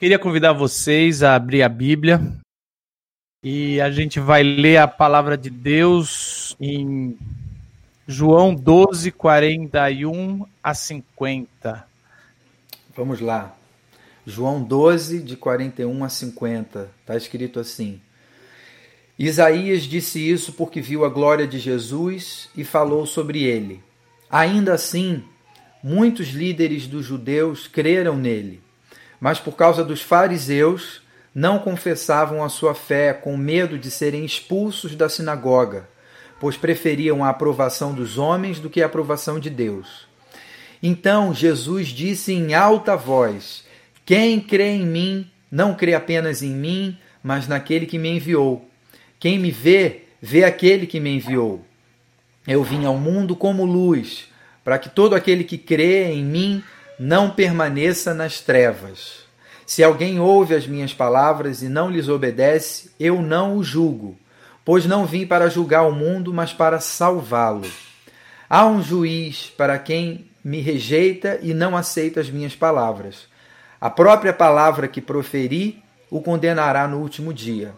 Queria convidar vocês a abrir a Bíblia e a gente vai ler a palavra de Deus em João 12, 41 a 50. Vamos lá. João 12, de 41 a 50. Está escrito assim. Isaías disse isso porque viu a glória de Jesus e falou sobre ele. Ainda assim, muitos líderes dos judeus creram nele mas por causa dos fariseus não confessavam a sua fé com medo de serem expulsos da sinagoga, pois preferiam a aprovação dos homens do que a aprovação de Deus. Então Jesus disse em alta voz: Quem crê em mim, não crê apenas em mim, mas naquele que me enviou. Quem me vê, vê aquele que me enviou. Eu vim ao mundo como luz, para que todo aquele que crê em mim não permaneça nas trevas. Se alguém ouve as minhas palavras e não lhes obedece, eu não o julgo, pois não vim para julgar o mundo, mas para salvá-lo. Há um juiz para quem me rejeita e não aceita as minhas palavras. A própria palavra que proferi o condenará no último dia.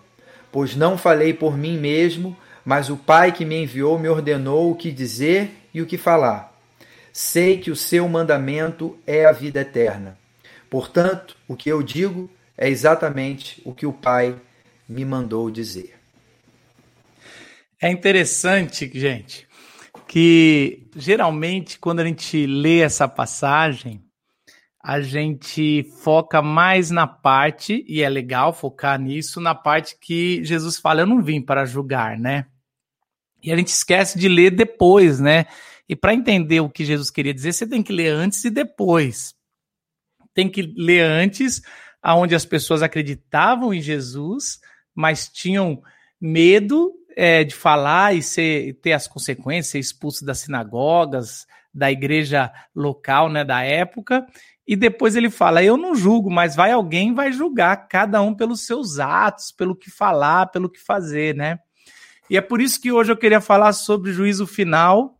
Pois não falei por mim mesmo, mas o Pai que me enviou me ordenou o que dizer e o que falar. Sei que o seu mandamento é a vida eterna. Portanto, o que eu digo é exatamente o que o Pai me mandou dizer. É interessante, gente, que geralmente quando a gente lê essa passagem, a gente foca mais na parte, e é legal focar nisso, na parte que Jesus fala: Eu não vim para julgar, né? E a gente esquece de ler depois, né? E para entender o que Jesus queria dizer, você tem que ler antes e depois. Tem que ler antes, aonde as pessoas acreditavam em Jesus, mas tinham medo é, de falar e ser, ter as consequências, ser expulso das sinagogas, da igreja local, né, da época. E depois ele fala: Eu não julgo, mas vai alguém vai julgar cada um pelos seus atos, pelo que falar, pelo que fazer, né? E é por isso que hoje eu queria falar sobre juízo final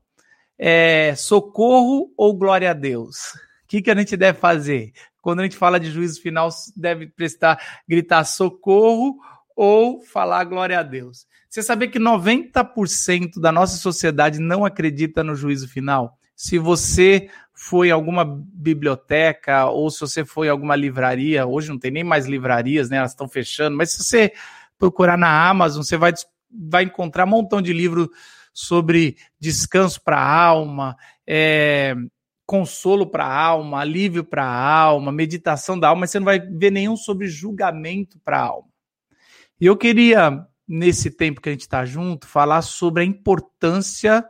é, socorro ou glória a Deus? O que, que a gente deve fazer? Quando a gente fala de juízo final, deve prestar, gritar socorro ou falar glória a Deus. Você sabia que 90% da nossa sociedade não acredita no juízo final? Se você foi em alguma biblioteca ou se você foi em alguma livraria, hoje não tem nem mais livrarias, né? Elas estão fechando, mas se você procurar na Amazon, você vai, vai encontrar um montão de livros sobre descanso para a alma, é, consolo para a alma, alívio para a alma, meditação da alma, mas você não vai ver nenhum sobre julgamento para a alma. E eu queria, nesse tempo que a gente está junto, falar sobre a importância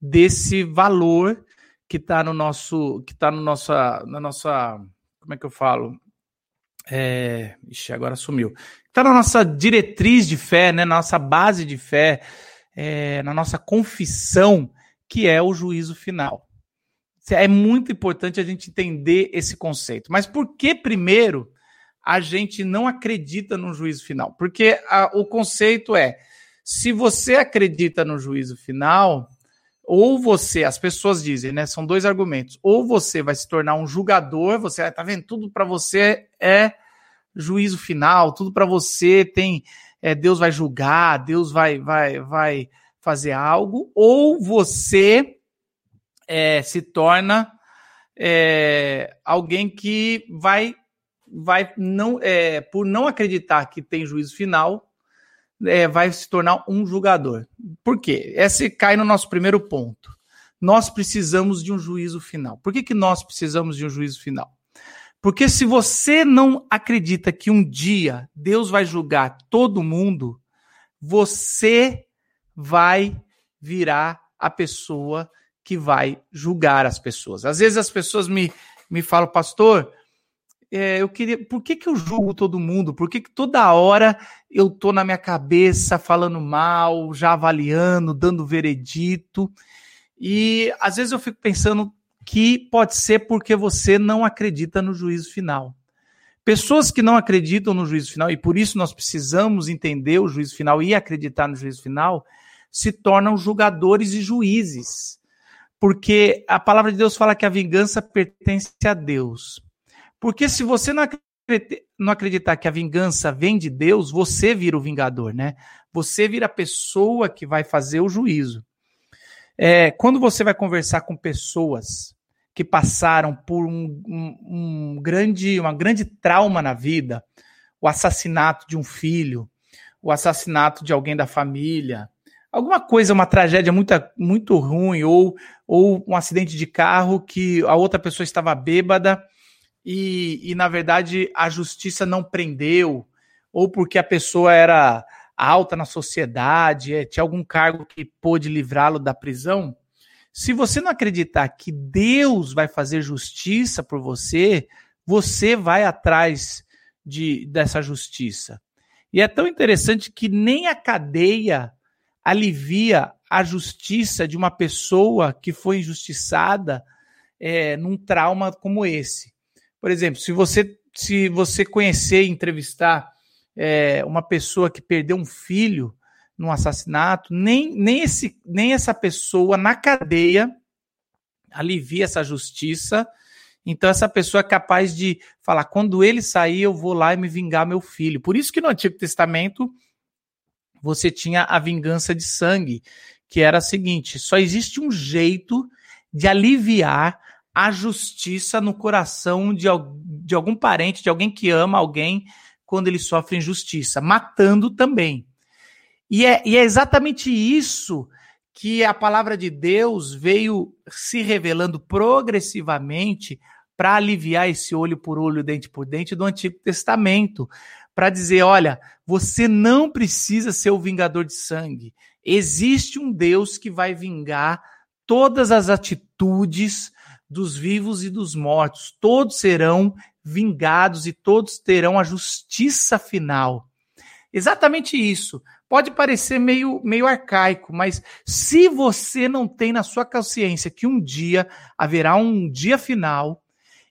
desse valor que está no nosso, que está no nossa, na nossa, como é que eu falo? É, ixi, agora sumiu. Está na nossa diretriz de fé, né, na nossa base de fé, é, na nossa confissão, que é o juízo final. É muito importante a gente entender esse conceito. Mas por que, primeiro, a gente não acredita no juízo final? Porque a, o conceito é: se você acredita no juízo final, ou você, as pessoas dizem, né? São dois argumentos. Ou você vai se tornar um julgador, você tá vendo, tudo para você é juízo final, tudo para você tem é, Deus vai julgar, Deus vai, vai, vai fazer algo, ou você é, se torna é, alguém que vai, vai não, é, por não acreditar que tem juízo final, é, vai se tornar um julgador. Por quê? Esse cai no nosso primeiro ponto. Nós precisamos de um juízo final. Por que, que nós precisamos de um juízo final? Porque se você não acredita que um dia Deus vai julgar todo mundo, você vai virar a pessoa que vai julgar as pessoas. Às vezes as pessoas me, me falam, pastor, é, eu queria. Por que, que eu julgo todo mundo? Por que, que toda hora eu tô na minha cabeça falando mal, já avaliando, dando veredito? E às vezes eu fico pensando, que pode ser porque você não acredita no juízo final. Pessoas que não acreditam no juízo final, e por isso nós precisamos entender o juízo final e acreditar no juízo final, se tornam julgadores e juízes. Porque a palavra de Deus fala que a vingança pertence a Deus. Porque se você não acreditar que a vingança vem de Deus, você vira o vingador, né? Você vira a pessoa que vai fazer o juízo. É, quando você vai conversar com pessoas que passaram por um, um, um grande, uma grande trauma na vida, o assassinato de um filho, o assassinato de alguém da família, alguma coisa, uma tragédia muito, muito ruim, ou, ou um acidente de carro que a outra pessoa estava bêbada e, e, na verdade, a justiça não prendeu, ou porque a pessoa era alta na sociedade, é, tinha algum cargo que pôde livrá-lo da prisão. Se você não acreditar que Deus vai fazer justiça por você, você vai atrás de, dessa justiça. E é tão interessante que nem a cadeia alivia a justiça de uma pessoa que foi injustiçada é, num trauma como esse. Por exemplo, se você se você conhecer e entrevistar é, uma pessoa que perdeu um filho num assassinato, nem, nem, esse, nem essa pessoa na cadeia alivia essa justiça. Então, essa pessoa é capaz de falar: quando ele sair, eu vou lá e me vingar meu filho. Por isso que no Antigo Testamento você tinha a vingança de sangue, que era a seguinte: só existe um jeito de aliviar a justiça no coração de, de algum parente, de alguém que ama alguém quando ele sofre injustiça, matando também. E é, e é exatamente isso que a palavra de Deus veio se revelando progressivamente para aliviar esse olho por olho, dente por dente do Antigo Testamento, para dizer: olha, você não precisa ser o vingador de sangue. Existe um Deus que vai vingar todas as atitudes dos vivos e dos mortos. Todos serão vingados e todos terão a justiça final. Exatamente isso. Pode parecer meio, meio arcaico, mas se você não tem na sua consciência que um dia haverá um dia final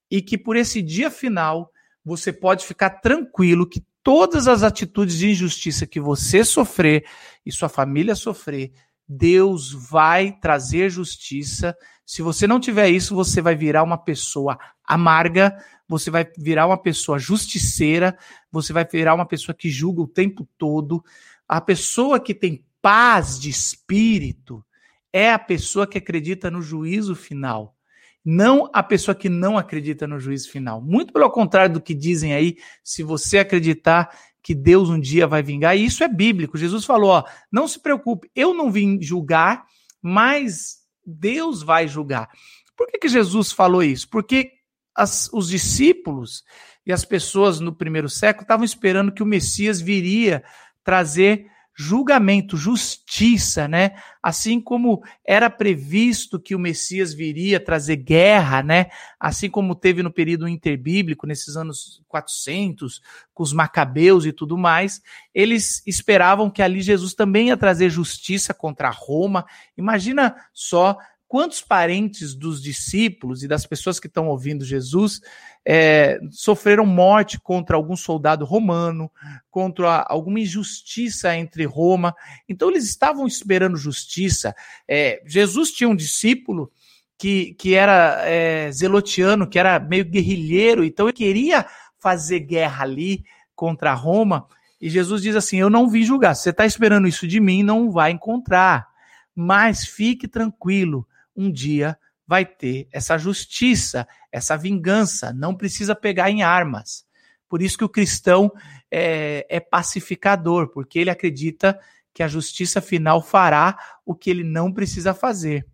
e que por esse dia final você pode ficar tranquilo que todas as atitudes de injustiça que você sofrer e sua família sofrer, Deus vai trazer justiça. Se você não tiver isso, você vai virar uma pessoa amarga, você vai virar uma pessoa justiceira, você vai virar uma pessoa que julga o tempo todo. A pessoa que tem paz de espírito é a pessoa que acredita no juízo final não a pessoa que não acredita no juízo final. Muito pelo contrário do que dizem aí, se você acreditar que Deus um dia vai vingar, e isso é bíblico. Jesus falou: ó, não se preocupe, eu não vim julgar, mas Deus vai julgar. Por que, que Jesus falou isso? Porque as, os discípulos e as pessoas no primeiro século estavam esperando que o Messias viria trazer julgamento, justiça, né? Assim como era previsto que o Messias viria trazer guerra, né? Assim como teve no período interbíblico, nesses anos 400, com os macabeus e tudo mais, eles esperavam que ali Jesus também ia trazer justiça contra Roma. Imagina só quantos parentes dos discípulos e das pessoas que estão ouvindo Jesus é, sofreram morte contra algum soldado romano, contra alguma injustiça entre Roma. Então eles estavam esperando justiça. É, Jesus tinha um discípulo que, que era é, zelotiano, que era meio guerrilheiro, então ele queria fazer guerra ali contra Roma. E Jesus diz assim: Eu não vim julgar. Se você está esperando isso de mim, não vai encontrar. Mas fique tranquilo, um dia vai ter essa justiça, essa vingança, não precisa pegar em armas. Por isso que o cristão é, é pacificador, porque ele acredita que a justiça final fará o que ele não precisa fazer.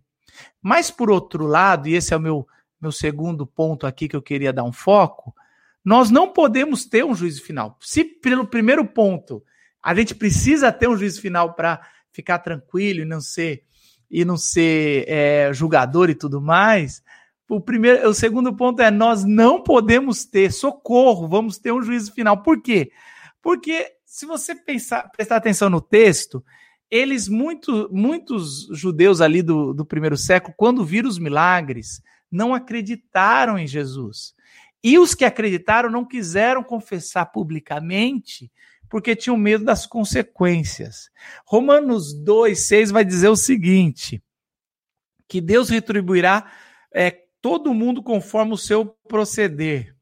Mas, por outro lado, e esse é o meu, meu segundo ponto aqui que eu queria dar um foco, nós não podemos ter um juízo final. Se pelo primeiro ponto a gente precisa ter um juízo final para ficar tranquilo e não ser e não ser é, julgador e tudo mais. O primeiro, o segundo ponto é nós não podemos ter socorro, vamos ter um juízo final. Por quê? Porque se você pensar, prestar atenção no texto, eles muito, muitos judeus ali do, do primeiro século, quando viram os milagres, não acreditaram em Jesus. E os que acreditaram não quiseram confessar publicamente porque tinham medo das consequências. Romanos 2, 6 vai dizer o seguinte: que Deus retribuirá é, todo mundo conforme o seu proceder.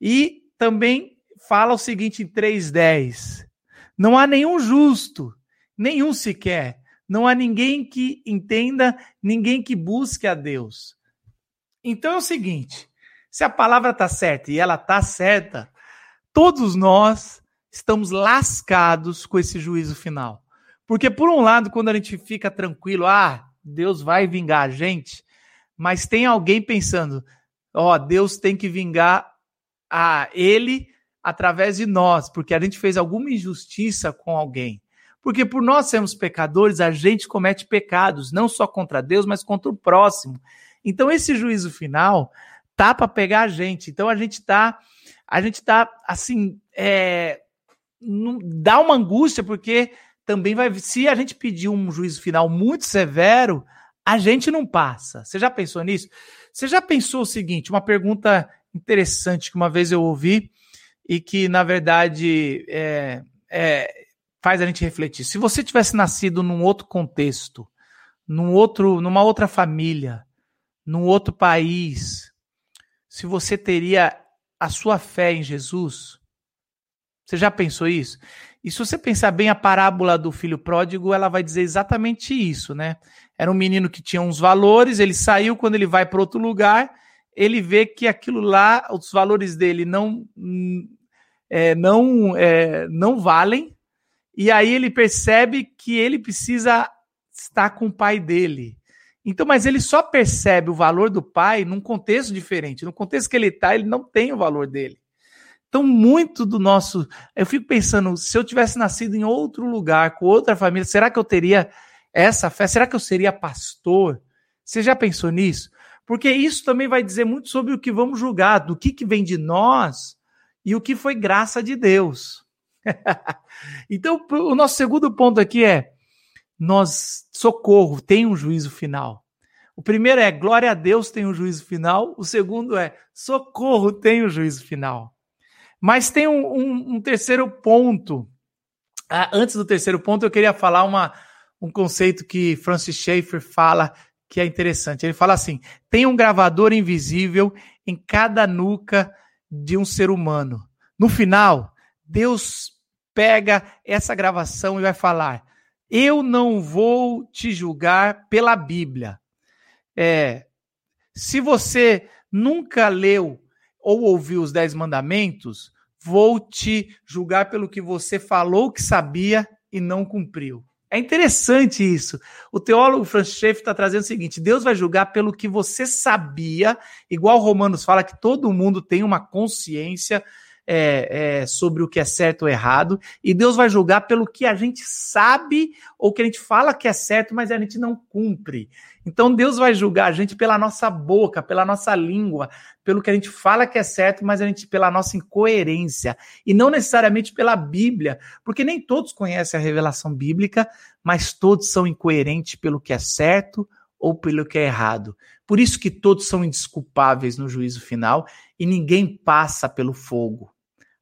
E também fala o seguinte em 3:10. Não há nenhum justo, nenhum sequer. Não há ninguém que entenda, ninguém que busque a Deus. Então é o seguinte, se a palavra está certa e ela está certa, todos nós estamos lascados com esse juízo final. Porque, por um lado, quando a gente fica tranquilo, ah, Deus vai vingar a gente, mas tem alguém pensando, ó, oh, Deus tem que vingar a ele através de nós, porque a gente fez alguma injustiça com alguém. Porque por nós sermos pecadores, a gente comete pecados, não só contra Deus, mas contra o próximo. Então esse juízo final tá para pegar a gente. Então a gente tá, a gente tá assim, é, dá uma angústia porque também vai, se a gente pedir um juízo final muito severo, a gente não passa. Você já pensou nisso? Você já pensou o seguinte, uma pergunta interessante que uma vez eu ouvi e que na verdade é, é, faz a gente refletir. Se você tivesse nascido num outro contexto, num outro, numa outra família, num outro país, se você teria a sua fé em Jesus, você já pensou isso? E se você pensar bem a parábola do filho pródigo, ela vai dizer exatamente isso, né? Era um menino que tinha uns valores, ele saiu quando ele vai para outro lugar, ele vê que aquilo lá, os valores dele não é, não é, não valem, e aí ele percebe que ele precisa estar com o pai dele. Então, mas ele só percebe o valor do pai num contexto diferente. No contexto que ele está, ele não tem o valor dele. Então, muito do nosso. Eu fico pensando, se eu tivesse nascido em outro lugar, com outra família, será que eu teria essa fé? Será que eu seria pastor? Você já pensou nisso? Porque isso também vai dizer muito sobre o que vamos julgar, do que, que vem de nós e o que foi graça de Deus. então, o nosso segundo ponto aqui é: nós, socorro, tem um juízo final. O primeiro é glória a Deus tem um juízo final. O segundo é socorro tem um juízo final. Mas tem um, um, um terceiro ponto. Ah, antes do terceiro ponto, eu queria falar uma, um conceito que Francis Schaeffer fala que é interessante. Ele fala assim: tem um gravador invisível em cada nuca de um ser humano. No final, Deus pega essa gravação e vai falar: Eu não vou te julgar pela Bíblia. É, se você nunca leu ou ouviu os Dez Mandamentos, vou te julgar pelo que você falou que sabia e não cumpriu. É interessante isso. O teólogo Francis Schaeffer está trazendo o seguinte: Deus vai julgar pelo que você sabia, igual Romanos fala que todo mundo tem uma consciência é, é, sobre o que é certo ou errado, e Deus vai julgar pelo que a gente sabe ou que a gente fala que é certo, mas a gente não cumpre. Então Deus vai julgar a gente pela nossa boca, pela nossa língua, pelo que a gente fala que é certo, mas a gente pela nossa incoerência e não necessariamente pela Bíblia, porque nem todos conhecem a revelação bíblica, mas todos são incoerentes pelo que é certo ou pelo que é errado. Por isso que todos são indesculpáveis no juízo final e ninguém passa pelo fogo.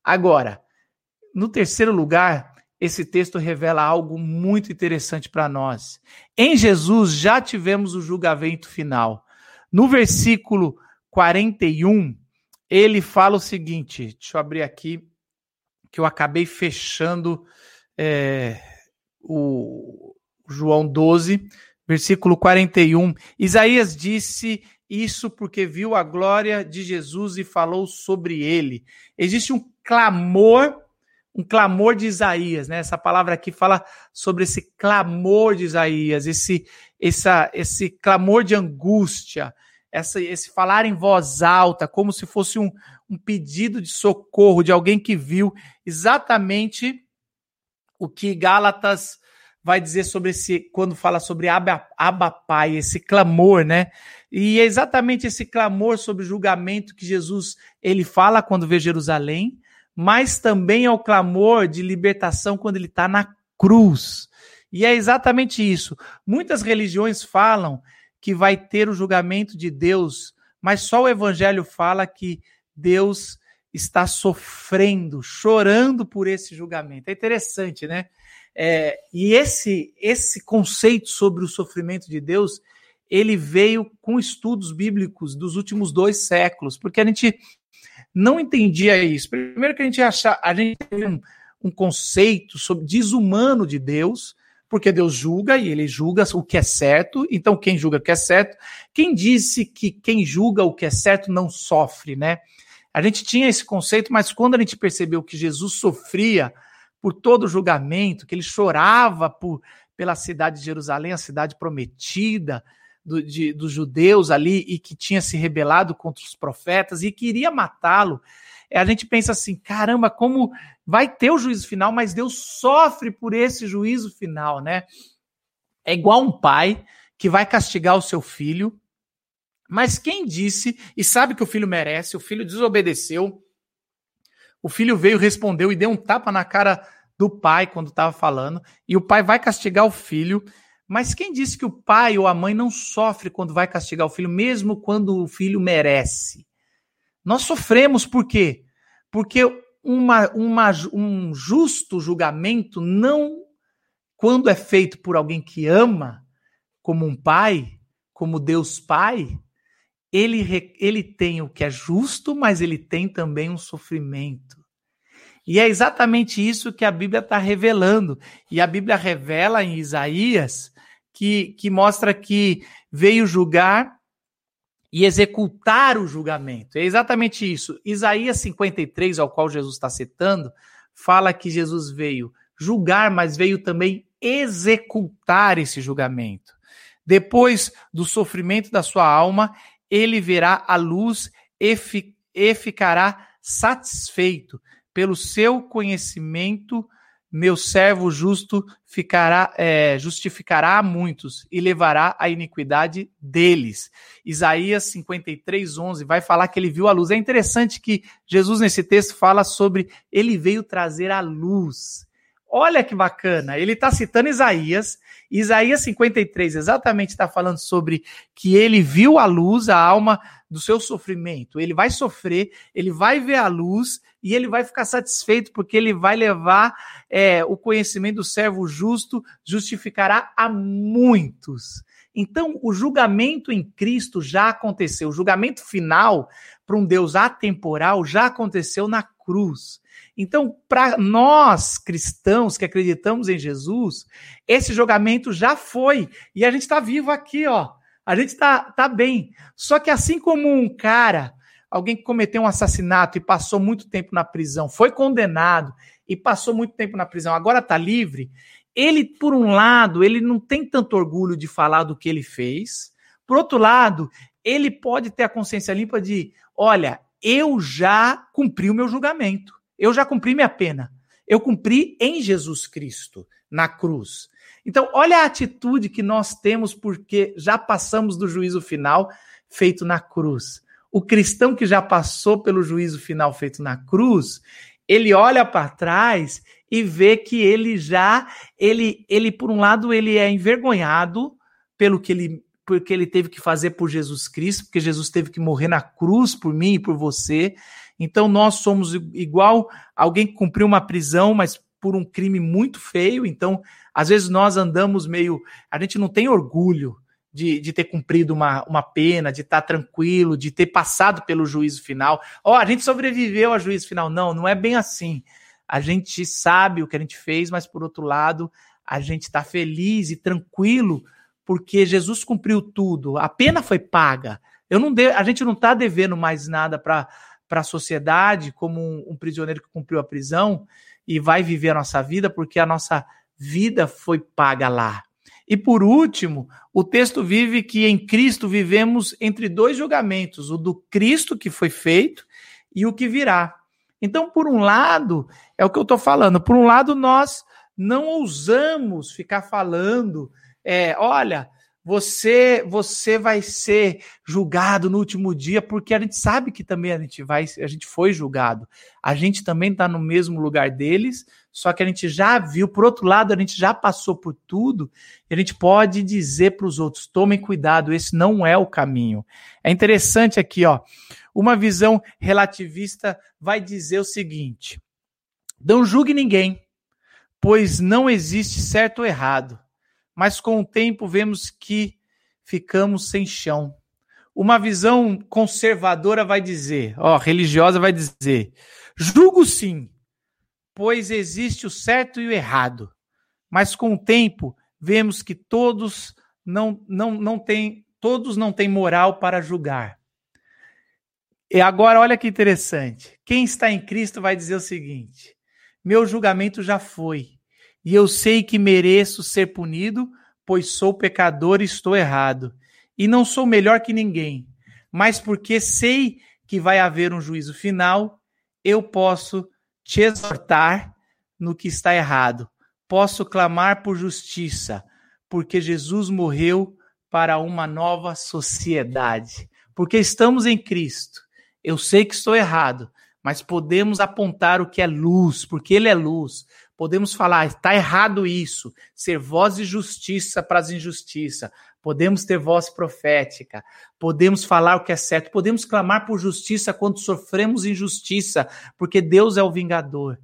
Agora, no terceiro lugar, esse texto revela algo muito interessante para nós. Em Jesus já tivemos o julgamento final. No versículo 41, ele fala o seguinte: deixa eu abrir aqui, que eu acabei fechando é, o João 12, versículo 41. Isaías disse isso porque viu a glória de Jesus e falou sobre ele. Existe um clamor um clamor de Isaías, né? Essa palavra aqui fala sobre esse clamor de Isaías, esse, essa, esse clamor de angústia, essa, esse falar em voz alta, como se fosse um, um pedido de socorro de alguém que viu exatamente o que Gálatas vai dizer sobre esse, quando fala sobre Abba, Abba Pai, esse clamor, né? E é exatamente esse clamor sobre julgamento que Jesus ele fala quando vê Jerusalém, mas também ao clamor de libertação quando ele está na cruz. E é exatamente isso. Muitas religiões falam que vai ter o julgamento de Deus, mas só o Evangelho fala que Deus está sofrendo, chorando por esse julgamento. É interessante, né? É, e esse esse conceito sobre o sofrimento de Deus, ele veio com estudos bíblicos dos últimos dois séculos, porque a gente não entendia isso. Primeiro que a gente acha, a gente teve um, um conceito sobre desumano de Deus, porque Deus julga e ele julga o que é certo. Então, quem julga o que é certo, quem disse que quem julga o que é certo não sofre, né? A gente tinha esse conceito, mas quando a gente percebeu que Jesus sofria por todo o julgamento, que ele chorava por, pela cidade de Jerusalém, a cidade prometida do, de, dos judeus ali, e que tinha se rebelado contra os profetas e queria matá-lo, a gente pensa assim: caramba, como vai ter o juízo final, mas Deus sofre por esse juízo final, né? É igual um pai que vai castigar o seu filho, mas quem disse e sabe que o filho merece, o filho desobedeceu, o filho veio, respondeu e deu um tapa na cara do pai quando estava falando, e o pai vai castigar o filho. Mas quem disse que o pai ou a mãe não sofre quando vai castigar o filho, mesmo quando o filho merece? Nós sofremos por quê? Porque uma, uma, um justo julgamento não, quando é feito por alguém que ama, como um pai, como Deus Pai, ele, ele tem o que é justo, mas ele tem também um sofrimento. E é exatamente isso que a Bíblia está revelando. E a Bíblia revela em Isaías que, que mostra que veio julgar e executar o julgamento. É exatamente isso. Isaías 53, ao qual Jesus está citando, fala que Jesus veio julgar, mas veio também executar esse julgamento. Depois do sofrimento da sua alma, ele verá a luz e, fi e ficará satisfeito pelo seu conhecimento meu servo justo ficará é, justificará a muitos e levará a iniquidade deles. Isaías 53, 11 vai falar que ele viu a luz. É interessante que Jesus, nesse texto, fala sobre ele veio trazer a luz. Olha que bacana, ele está citando Isaías. Isaías 53 exatamente está falando sobre que ele viu a luz, a alma do seu sofrimento. Ele vai sofrer, ele vai ver a luz e ele vai ficar satisfeito porque ele vai levar é, o conhecimento do servo justo, justificará a muitos. Então, o julgamento em Cristo já aconteceu. O julgamento final para um Deus atemporal já aconteceu na cruz. Então, para nós cristãos que acreditamos em Jesus, esse julgamento já foi e a gente está vivo aqui, ó. A gente está tá bem. Só que assim como um cara alguém que cometeu um assassinato e passou muito tempo na prisão, foi condenado e passou muito tempo na prisão, agora está livre, ele, por um lado, ele não tem tanto orgulho de falar do que ele fez. Por outro lado, ele pode ter a consciência limpa de, olha, eu já cumpri o meu julgamento. Eu já cumpri minha pena. Eu cumpri em Jesus Cristo, na cruz. Então, olha a atitude que nós temos porque já passamos do juízo final feito na cruz o cristão que já passou pelo juízo final feito na cruz, ele olha para trás e vê que ele já, ele, ele por um lado, ele é envergonhado pelo que ele, porque ele teve que fazer por Jesus Cristo, porque Jesus teve que morrer na cruz por mim e por você. Então nós somos igual alguém que cumpriu uma prisão, mas por um crime muito feio. Então, às vezes nós andamos meio, a gente não tem orgulho de, de ter cumprido uma, uma pena, de estar tranquilo, de ter passado pelo juízo final. Ó, oh, a gente sobreviveu ao juízo final. Não, não é bem assim. A gente sabe o que a gente fez, mas por outro lado, a gente está feliz e tranquilo porque Jesus cumpriu tudo. A pena foi paga. Eu não de, a gente não está devendo mais nada para para a sociedade como um, um prisioneiro que cumpriu a prisão e vai viver a nossa vida porque a nossa vida foi paga lá. E por último, o texto vive que em Cristo vivemos entre dois julgamentos, o do Cristo que foi feito e o que virá. Então, por um lado, é o que eu estou falando, por um lado, nós não ousamos ficar falando, é, olha, você você vai ser julgado no último dia, porque a gente sabe que também a gente vai, a gente foi julgado. A gente também está no mesmo lugar deles, só que a gente já viu, por outro lado, a gente já passou por tudo, e a gente pode dizer para os outros: tomem cuidado, esse não é o caminho. É interessante aqui, ó. Uma visão relativista vai dizer o seguinte: não julgue ninguém, pois não existe certo ou errado mas com o tempo vemos que ficamos sem chão. Uma visão conservadora vai dizer, ó, religiosa vai dizer: julgo sim, pois existe o certo e o errado. Mas com o tempo, vemos que todos não, não, não têm, todos não têm moral para julgar. E agora, olha que interessante. Quem está em Cristo vai dizer o seguinte: meu julgamento já foi, e eu sei que mereço ser punido, pois sou pecador e estou errado. E não sou melhor que ninguém, mas porque sei que vai haver um juízo final, eu posso te exortar no que está errado. Posso clamar por justiça, porque Jesus morreu para uma nova sociedade. Porque estamos em Cristo. Eu sei que estou errado, mas podemos apontar o que é luz, porque Ele é luz. Podemos falar, está errado isso, ser voz de justiça para as injustiças. Podemos ter voz profética, podemos falar o que é certo, podemos clamar por justiça quando sofremos injustiça, porque Deus é o vingador.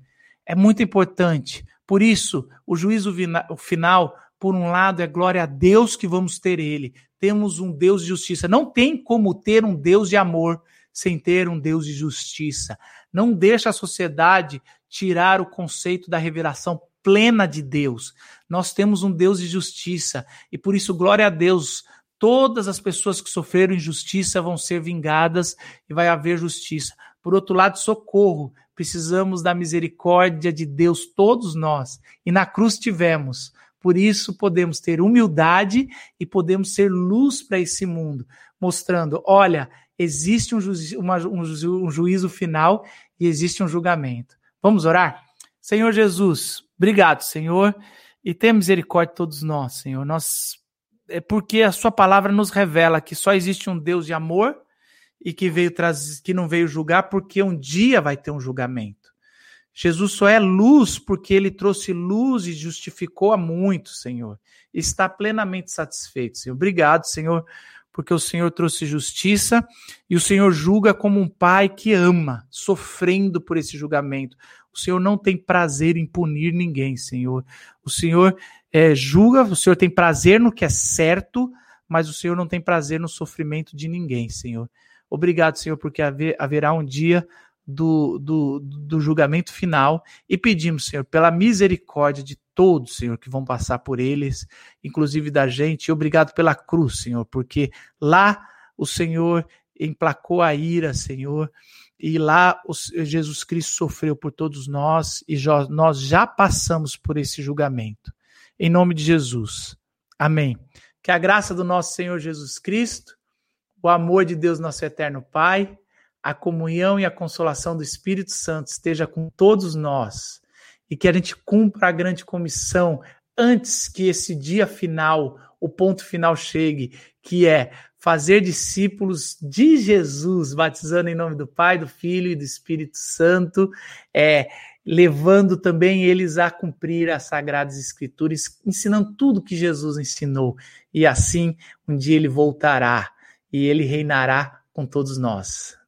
É muito importante. Por isso, o juízo final, por um lado, é glória a Deus que vamos ter Ele. Temos um Deus de justiça. Não tem como ter um Deus de amor sem ter um Deus de justiça. Não deixa a sociedade tirar o conceito da revelação plena de Deus. Nós temos um Deus de justiça e por isso, glória a Deus, todas as pessoas que sofreram injustiça vão ser vingadas e vai haver justiça. Por outro lado, socorro. Precisamos da misericórdia de Deus, todos nós. E na cruz tivemos. Por isso podemos ter humildade e podemos ser luz para esse mundo, mostrando: olha, existe um, uma, um, ju, um juízo final e existe um julgamento. Vamos orar? Senhor Jesus, obrigado, Senhor, e tenha misericórdia de todos nós, Senhor. Nós é porque a sua palavra nos revela que só existe um Deus de amor e que veio trazer, que não veio julgar porque um dia vai ter um julgamento. Jesus só é luz porque ele trouxe luz e justificou a muitos, Senhor. Está plenamente satisfeito, Senhor. Obrigado, Senhor, porque o Senhor trouxe justiça e o Senhor julga como um pai que ama, sofrendo por esse julgamento. O Senhor não tem prazer em punir ninguém, Senhor. O Senhor é, julga, o Senhor tem prazer no que é certo, mas o Senhor não tem prazer no sofrimento de ninguém, Senhor. Obrigado, Senhor, porque haver, haverá um dia do, do, do julgamento final e pedimos, Senhor, pela misericórdia de todos, Senhor, que vão passar por eles, inclusive da gente. E obrigado pela cruz, Senhor, porque lá o Senhor emplacou a ira, Senhor, e lá Jesus Cristo sofreu por todos nós e já, nós já passamos por esse julgamento. Em nome de Jesus. Amém. Que a graça do nosso Senhor Jesus Cristo, o amor de Deus, nosso eterno Pai, a comunhão e a consolação do Espírito Santo esteja com todos nós e que a gente cumpra a grande comissão antes que esse dia final, o ponto final chegue, que é fazer discípulos de Jesus, batizando em nome do Pai, do Filho e do Espírito Santo, é, levando também eles a cumprir as sagradas escrituras, ensinando tudo que Jesus ensinou. E assim, um dia ele voltará e ele reinará com todos nós.